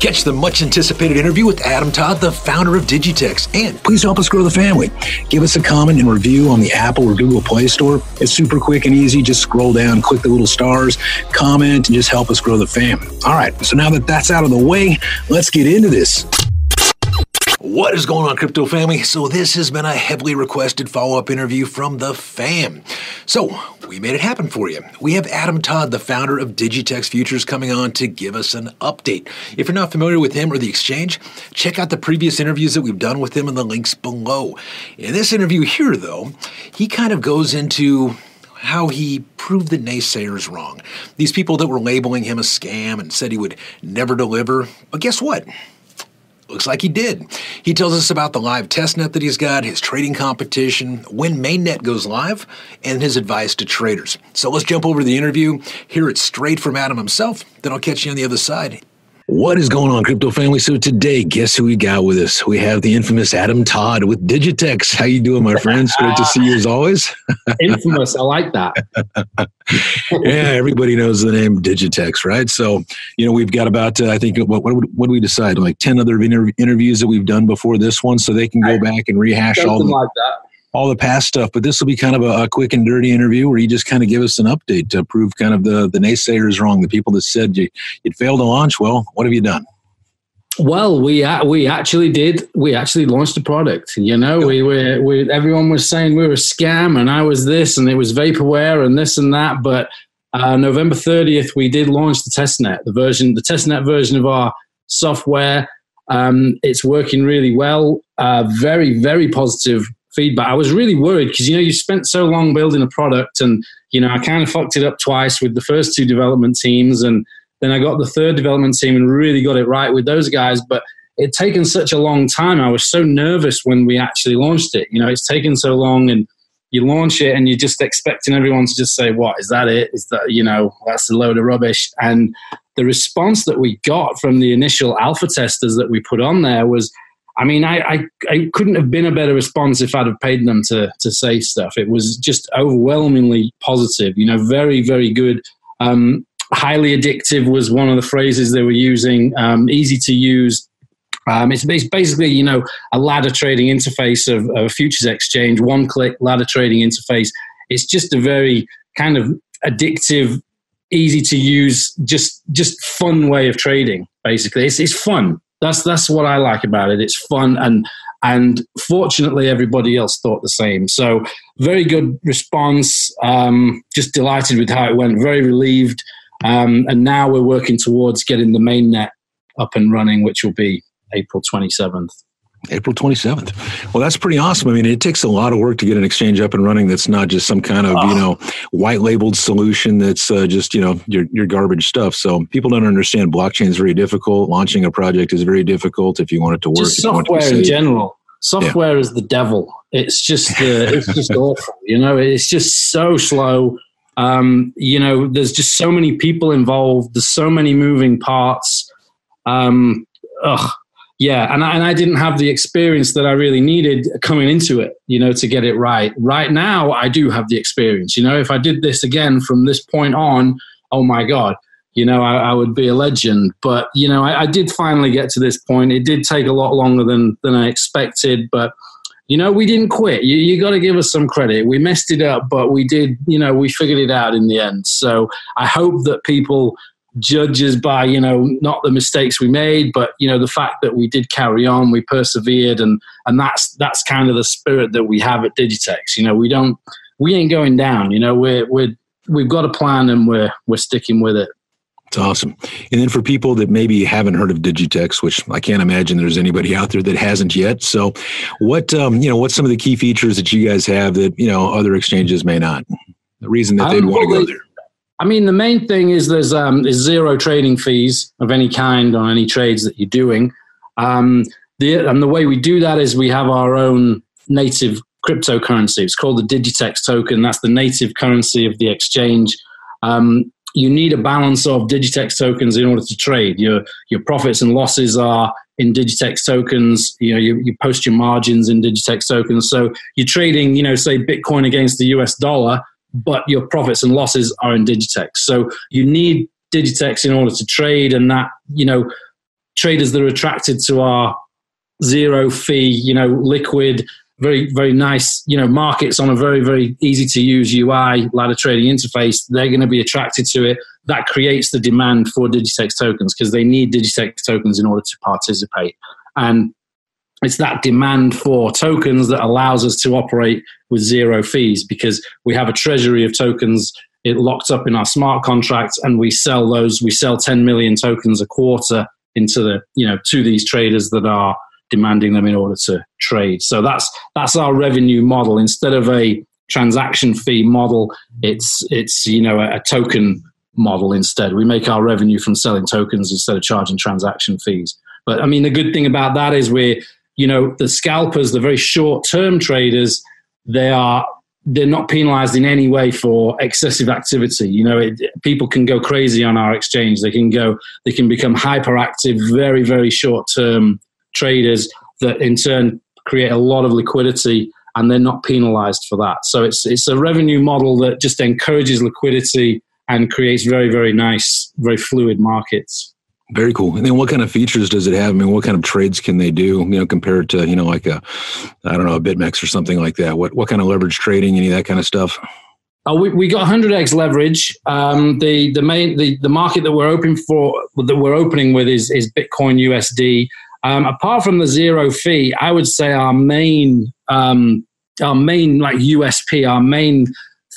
Catch the much anticipated interview with Adam Todd, the founder of Digitex. And please help us grow the family. Give us a comment and review on the Apple or Google Play Store. It's super quick and easy. Just scroll down, click the little stars, comment, and just help us grow the family. All right, so now that that's out of the way, let's get into this. What is going on, crypto family? So, this has been a heavily requested follow up interview from the fam. So, we made it happen for you. We have Adam Todd, the founder of Digitex Futures, coming on to give us an update. If you're not familiar with him or the exchange, check out the previous interviews that we've done with him in the links below. In this interview here, though, he kind of goes into how he proved the naysayers wrong. These people that were labeling him a scam and said he would never deliver. But guess what? Looks like he did. He tells us about the live testnet that he's got, his trading competition, when mainnet goes live, and his advice to traders. So let's jump over to the interview, hear it straight from Adam himself, then I'll catch you on the other side what is going on, crypto family? So today, guess who we got with us? We have the infamous Adam Todd with Digitex. How you doing, my friends? Great to see you as always. infamous, I like that. yeah, everybody knows the name Digitex, right? So you know we've got about uh, I think what what what do we decide? Like ten other inter- interviews that we've done before this one, so they can go back and rehash Something all. like that all the past stuff. But this will be kind of a, a, quick and dirty interview where you just kind of give us an update to prove kind of the, the naysayers wrong, the people that said you, would failed to launch. Well, what have you done? Well, we we actually did. We actually launched a product. You know, we were we, everyone was saying we were a scam, and I was this, and it was vaporware, and this and that. But uh, November thirtieth, we did launch the testnet, the version, the testnet version of our software. Um, it's working really well. Uh, very very positive feedback. I was really worried because you know you spent so long building a product, and you know I kind of fucked it up twice with the first two development teams, and then I got the third development team and really got it right with those guys. But it taken such a long time. I was so nervous when we actually launched it. You know, it's taken so long, and you launch it, and you're just expecting everyone to just say, "What is that? It is that you know that's a load of rubbish." And the response that we got from the initial alpha testers that we put on there was I mean, I, I, I, couldn't have been a better response if I'd have paid them to, to say stuff. It was just overwhelmingly positive, you know, very, very good. Um, highly addictive was one of the phrases they were using, um, easy to use. Um, it's, it's, basically, you know, a ladder trading interface of, of a futures exchange, one click ladder trading interface. It's just a very kind of addictive, easy to use, just, just fun way of trading, basically. It's, it's fun that's that's what I like about it. It's fun and and fortunately everybody else thought the same. So very good response. Um, just delighted with how it went. Very relieved. Um, and now we're working towards getting the main net up and running, which will be April 27th. April 27th. Well, that's pretty awesome. I mean, it takes a lot of work to get an exchange up and running that's not just some kind of, oh. you know, white labeled solution that's uh, just, you know, your, your garbage stuff. So people don't understand blockchain is very difficult. Launching a project is very difficult if you want it to work. Just software in general. Software yeah. is the devil. It's just, uh, it's just awful. You know, it's just so slow. Um, you know, there's just so many people involved. There's so many moving parts. Um, ugh, yeah and I, and I didn't have the experience that i really needed coming into it you know to get it right. Right now i do have the experience you know. If i did this again from this point on oh my god you know i, I would be a legend. But you know I, I, did finally get to this point. It did take a lot longer than than i expected but you know we didn't quit. You, you got to give us some credit. We messed it up but we did you know we figured it out in the end. So i hope that people judges by you know not the mistakes we made but you know the fact that we did carry on we persevered and and that's that's kind of the spirit that we have at digitex you know we don't we ain't going down you know we're we're we've got a plan and we're we're sticking with it it's awesome. And then for people that maybe haven't heard of Digitex, which I can't imagine there's anybody out there that hasn't yet. So, what um, you know, what's some of the key features that you guys have that you know other exchanges may not? The reason that they'd um, want to go there. I mean, the main thing is there's um, zero trading fees of any kind on any trades that you're doing. Um, the, and the way we do that is we have our own native cryptocurrency. It's called the Digitex token. That's the native currency of the exchange. Um, you need a balance of Digitex tokens in order to trade. Your your profits and losses are in Digitex tokens. You know, you, you post your margins in Digitex tokens. So you're trading, you know, say Bitcoin against the US dollar but your profits and losses are in Digitex. So you need Digitex in order to trade, and that you know traders that are attracted to our zero fee, you know, liquid, very very nice, you know, markets on a very very easy to use UI ladder trading interface. They're going to be attracted to it. That creates the demand for Digitex tokens because they need Digitex tokens in order to participate. And it's that demand for tokens that allows us to operate with zero fees because we have a treasury of tokens it locked up in our smart contracts and we sell those we sell 10 million tokens a quarter into the you know to these traders that are demanding them in order to trade. So that's that's our revenue model. Instead of a transaction fee model it's it's you know a, a token model instead. We make our revenue from selling tokens instead of charging transaction fees. But i mean the good thing about that is we're you know, the scalpers, the very short term traders, they are they're not penalized in any way for excessive activity. You know, it, people can go crazy on our exchange. They can go, they can become hyperactive, very, very short term traders that in turn create a lot of liquidity and they're not penalized for that. So it's, it's a revenue model that just encourages liquidity and creates very, very nice, very fluid markets. Very cool. And then what kind of features does it have? I mean, what kind of trades can they do, you know, compared to, you know, like a, I don't know, a BitMEX or something like that? What, what kind of leverage trading, any of that kind of stuff? Oh, we, we got 100x leverage. Um, the the main the, the market that we're open for that we're opening with is is Bitcoin USD. Um, apart from the zero fee, I would say our main um, our main like USP, our main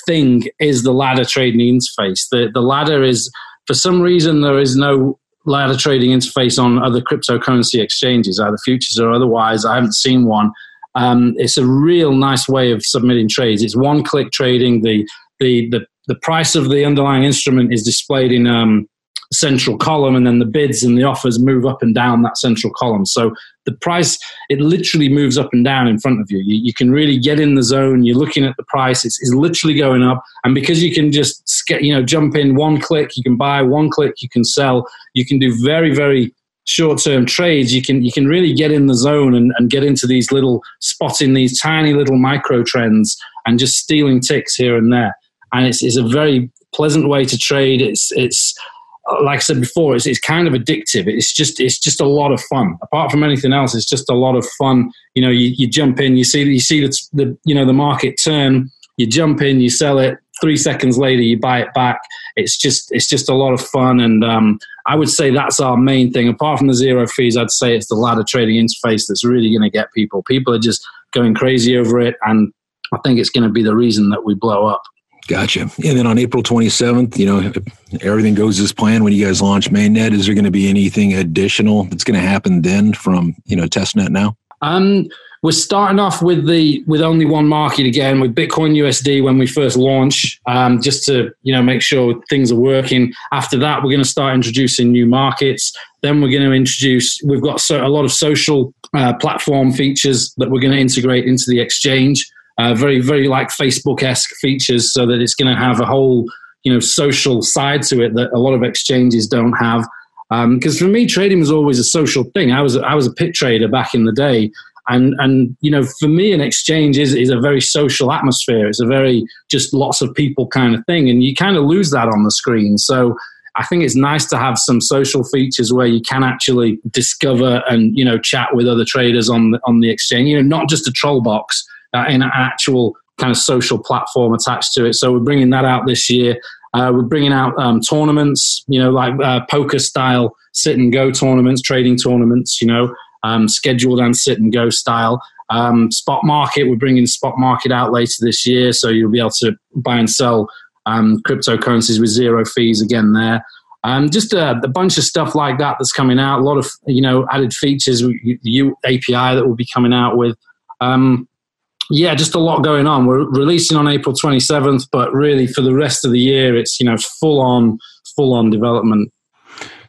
thing is the ladder trading interface. The the ladder is for some reason there is no ladder trading interface on other cryptocurrency exchanges, either futures or otherwise. I haven't seen one. Um, it's a real nice way of submitting trades. It's one click trading. The, the, the, the price of the underlying instrument is displayed in um, central column and then the bids and the offers move up and down that central column. So the price it literally moves up and down in front of you. You, you can really get in the zone you're looking at the price it's, it's literally going up. And because you can just get you know jump in one click you can buy one click you can sell. You can do very very short-term trades. You can you can really get in the zone and, and get into these little spotting these tiny little micro trends and just stealing ticks here and there. And it's, it's a very pleasant way to trade. It's it's like I said before, it's, it's kind of addictive. It's just it's just a lot of fun. Apart from anything else, it's just a lot of fun. You know, you, you jump in, you see you see the, the you know the market turn. You jump in, you sell it. Three seconds later, you buy it back. It's just it's just a lot of fun, and um, I would say that's our main thing. Apart from the zero fees, I'd say it's the ladder trading interface that's really going to get people. People are just going crazy over it, and I think it's going to be the reason that we blow up. Gotcha. And then on April 27th, you know, everything goes as planned when you guys launch mainnet. Is there going to be anything additional that's going to happen then from, you know, testnet now? Um, we're starting off with the with only one market again with Bitcoin USD when we first launch, um, just to you know make sure things are working. After that, we're going to start introducing new markets. Then we're going to introduce. We've got so, a lot of social uh, platform features that we're going to integrate into the exchange uh, very very like Facebook esque features, so that it's going to have a whole you know social side to it that a lot of exchanges don't have. Because um, for me, trading was always a social thing. I was I was a pit trader back in the day, and and you know for me, an exchange is is a very social atmosphere. It's a very just lots of people kind of thing, and you kind of lose that on the screen. So. I think it's nice to have some social features where you can actually discover and you know chat with other traders on the, on the exchange. You know, not just a troll box, uh, in an actual kind of social platform attached to it. So we're bringing that out this year. Uh, we're bringing out um, tournaments, you know, like uh, poker style sit and go tournaments, trading tournaments, you know, um, scheduled and sit and go style. Um, spot market, we're bringing spot market out later this year, so you'll be able to buy and sell um, cryptocurrencies with zero fees again there. Um, just a, a, bunch of stuff like that that's coming out. A lot of you know added features, the API that we'll be coming out with. Um, yeah, just a lot going on. We're releasing on April 27th, but really for the rest of the year, it's you know full on, full on development.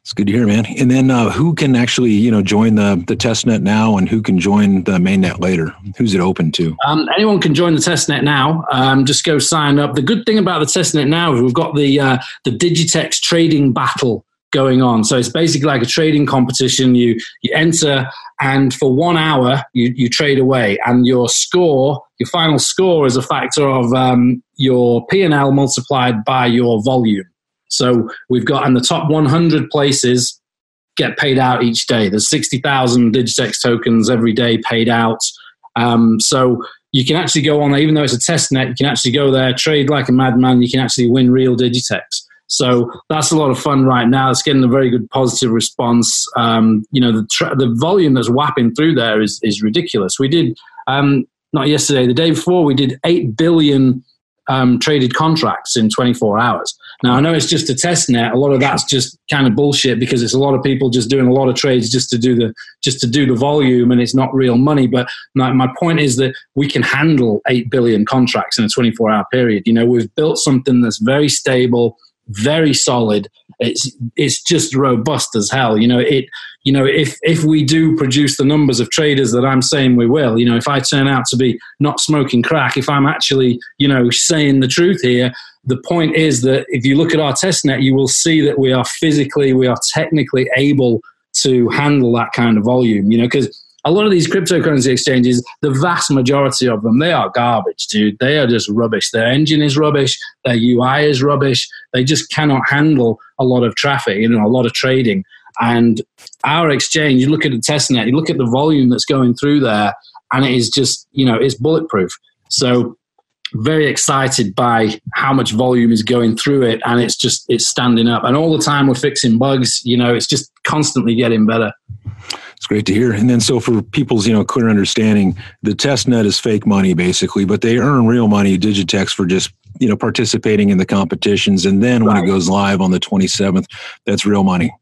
It's good to hear, man. And then uh, who can actually you know join the the testnet now, and who can join the mainnet later? Who's it open to? Um, anyone can join the testnet now. Um, just go sign up. The good thing about the testnet now is we've got the uh, the Digitex trading battle going on. So it's basically like a trading competition. You you enter and for one hour you, you trade away, and your score, your final score, is a factor of um, your P and L multiplied by your volume. So we've got in the top 100 places get paid out each day. There's 60,000 Digitex tokens every day paid out. Um, so you can actually go on there, even though it's a test net, you can actually go there, trade like a madman. You can actually win real Digitex. So that's a lot of fun right now. It's getting a very good positive response. Um, you know, the, the volume that's whapping through there is, is ridiculous. We did, um, not yesterday, the day before, we did 8 billion um, traded contracts in 24 hours. Now I know it's just a test net. A lot of that's just kind of bullshit because it's a lot of people just doing a lot of trades just to do the just to do the volume, and it's not real money. But my, my point is that we can handle eight billion contracts in a 24 hour period. You know, we've built something that's very stable, very solid. It's it's just robust as hell. You know, it you know, if if we do produce the numbers of traders that I'm saying we will, you know, if I turn out to be not smoking crack, if I'm actually, you know, saying the truth here, the point is that if you look at our test net, you will see that we are physically, we are technically able to handle that kind of volume, you know, because a lot of these cryptocurrency exchanges, the vast majority of them, they are garbage, dude. They are just rubbish. Their engine is rubbish. Their UI is rubbish. They just cannot handle a lot of traffic, you know, a lot of trading. And our exchange, you look at the testnet, you look at the volume that's going through there, and it is just, you know, it's bulletproof. So very excited by how much volume is going through it and it's just it's standing up and all the time we're fixing bugs you know it's just constantly getting better it's great to hear and then so for people's you know clear understanding the test net is fake money basically but they earn real money digitex for just you know participating in the competitions and then right. when it goes live on the 27th that's real money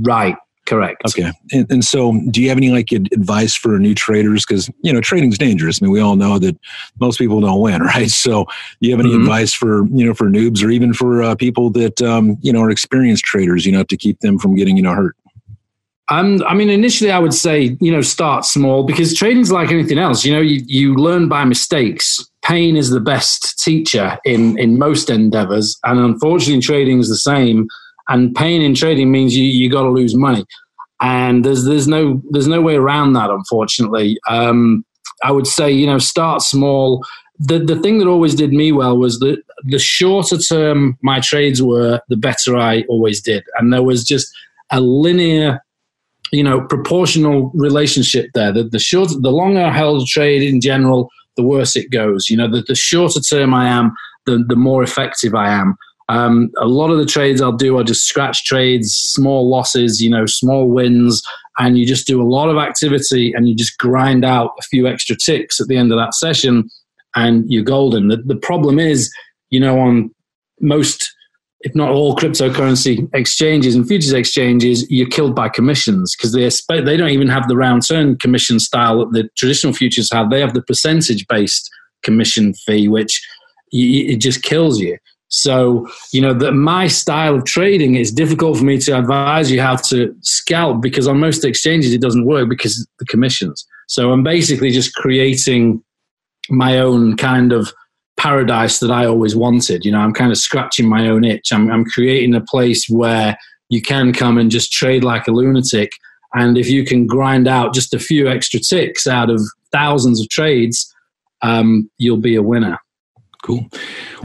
Right. Correct. Okay. And, and, so, do you have any like advice for new traders? Because you know, trading's dangerous. I mean, we all know that most people don't win, right? So, do you have any mm-hmm. advice for you know for noobs or even for uh, people that um, you know are experienced traders? You know, to keep them from getting you know hurt. Um, I mean, initially, I would say you know start small because trading's like anything else. You know, you you learn by mistakes. Pain is the best teacher in in most endeavors, and unfortunately, trading is the same and pain in trading means you you got to lose money, and there's there's no there's no way around that. Unfortunately, um, I would say you know start small. The the thing that always did me well was that the shorter term my trades were, the better I always did, and there was just a linear you know proportional relationship there. The, the shorter the longer held trade in general the worse it goes. You know the, the shorter term i am the, the more effective i am. Um, a lot of the trades I'll do are just scratch trades, small losses, you know, small wins, and you just do a lot of activity and you just grind out a few extra ticks at the end of that session, and you're golden. The, the problem is, you know, on most, if not all, cryptocurrency exchanges and futures exchanges, you're killed by commissions because they they don't even have the round turn commission style that the traditional futures have. They have the percentage based commission fee, which it just kills you. So, you know, that my style of trading, it's difficult for me to advise you how to scalp because on most exchanges it doesn't work because the commissions. So I'm basically just creating my own kind of paradise that I always wanted. You know, I'm kind of scratching my own itch. I'm, I'm creating a place where you can come and just trade like a lunatic. And if you can grind out just a few extra ticks out of thousands of trades, um, you'll be a winner. Cool.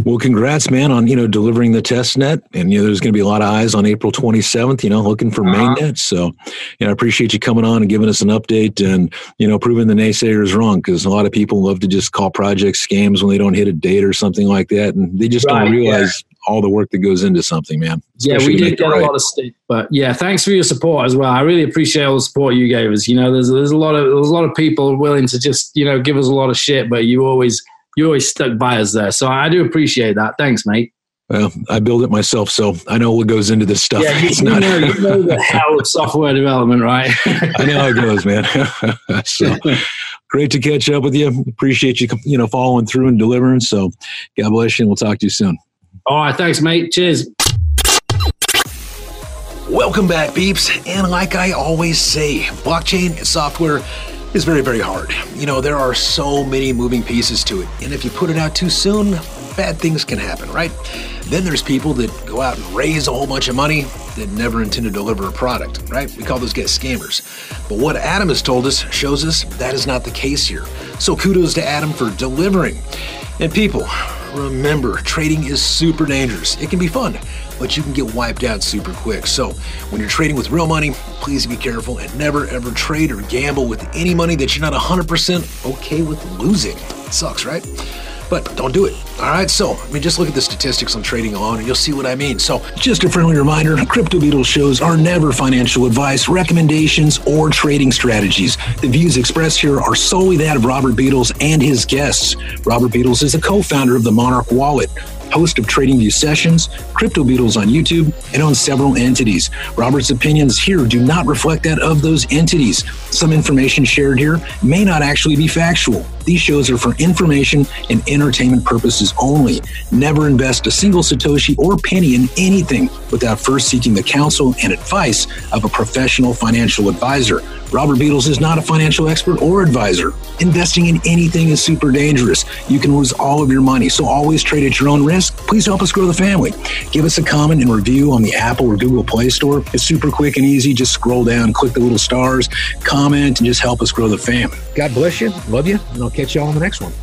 Well, congrats, man, on you know delivering the test net, and you know there's going to be a lot of eyes on April 27th. You know, looking for uh-huh. mainnet. So, you know, I appreciate you coming on and giving us an update, and you know, proving the naysayers wrong because a lot of people love to just call projects scams when they don't hit a date or something like that, and they just right, don't realize yeah. all the work that goes into something, man. Yeah, we did get right. a lot of stick, but yeah, thanks for your support as well. I really appreciate all the support you gave us. You know, there's there's a lot of there's a lot of people willing to just you know give us a lot of shit, but you always you always stuck by us there. So I do appreciate that. Thanks, mate. Well, I build it myself, so I know what goes into this stuff. Yeah, you, it's you not, know, you know the hell of software development, right? I know how it goes, man. so great to catch up with you. Appreciate you, you know, following through and delivering. So God bless you, and we'll talk to you soon. All right, thanks, mate. Cheers. Welcome back, peeps. And like I always say, blockchain software is very, very hard. You know, there are so many moving pieces to it, and if you put it out too soon, bad things can happen, right? Then there's people that go out and raise a whole bunch of money that never intend to deliver a product, right? We call those guys scammers. But what Adam has told us shows us that is not the case here. So kudos to Adam for delivering. And people, remember, trading is super dangerous. It can be fun, but you can get wiped out super quick. So, when you're trading with real money, please be careful and never ever trade or gamble with any money that you're not 100% okay with losing. It sucks, right? but don't do it. All right, so I mean, just look at the statistics on trading alone and you'll see what I mean. So, just a friendly reminder Crypto Beadles shows are never financial advice, recommendations, or trading strategies. The views expressed here are solely that of Robert Beadles and his guests. Robert Beadles is a co founder of the Monarch Wallet host of Trading View Sessions, Crypto Beadles on YouTube, and on several entities. Robert's opinions here do not reflect that of those entities. Some information shared here may not actually be factual. These shows are for information and entertainment purposes only. Never invest a single Satoshi or penny in anything without first seeking the counsel and advice of a professional financial advisor. Robert Beadles is not a financial expert or advisor. Investing in anything is super dangerous. You can lose all of your money, so always trade at your own risk. Please help us grow the family. Give us a comment and review on the Apple or Google Play Store. It's super quick and easy. Just scroll down, click the little stars, comment, and just help us grow the family. God bless you. Love you. And I'll catch y'all on the next one.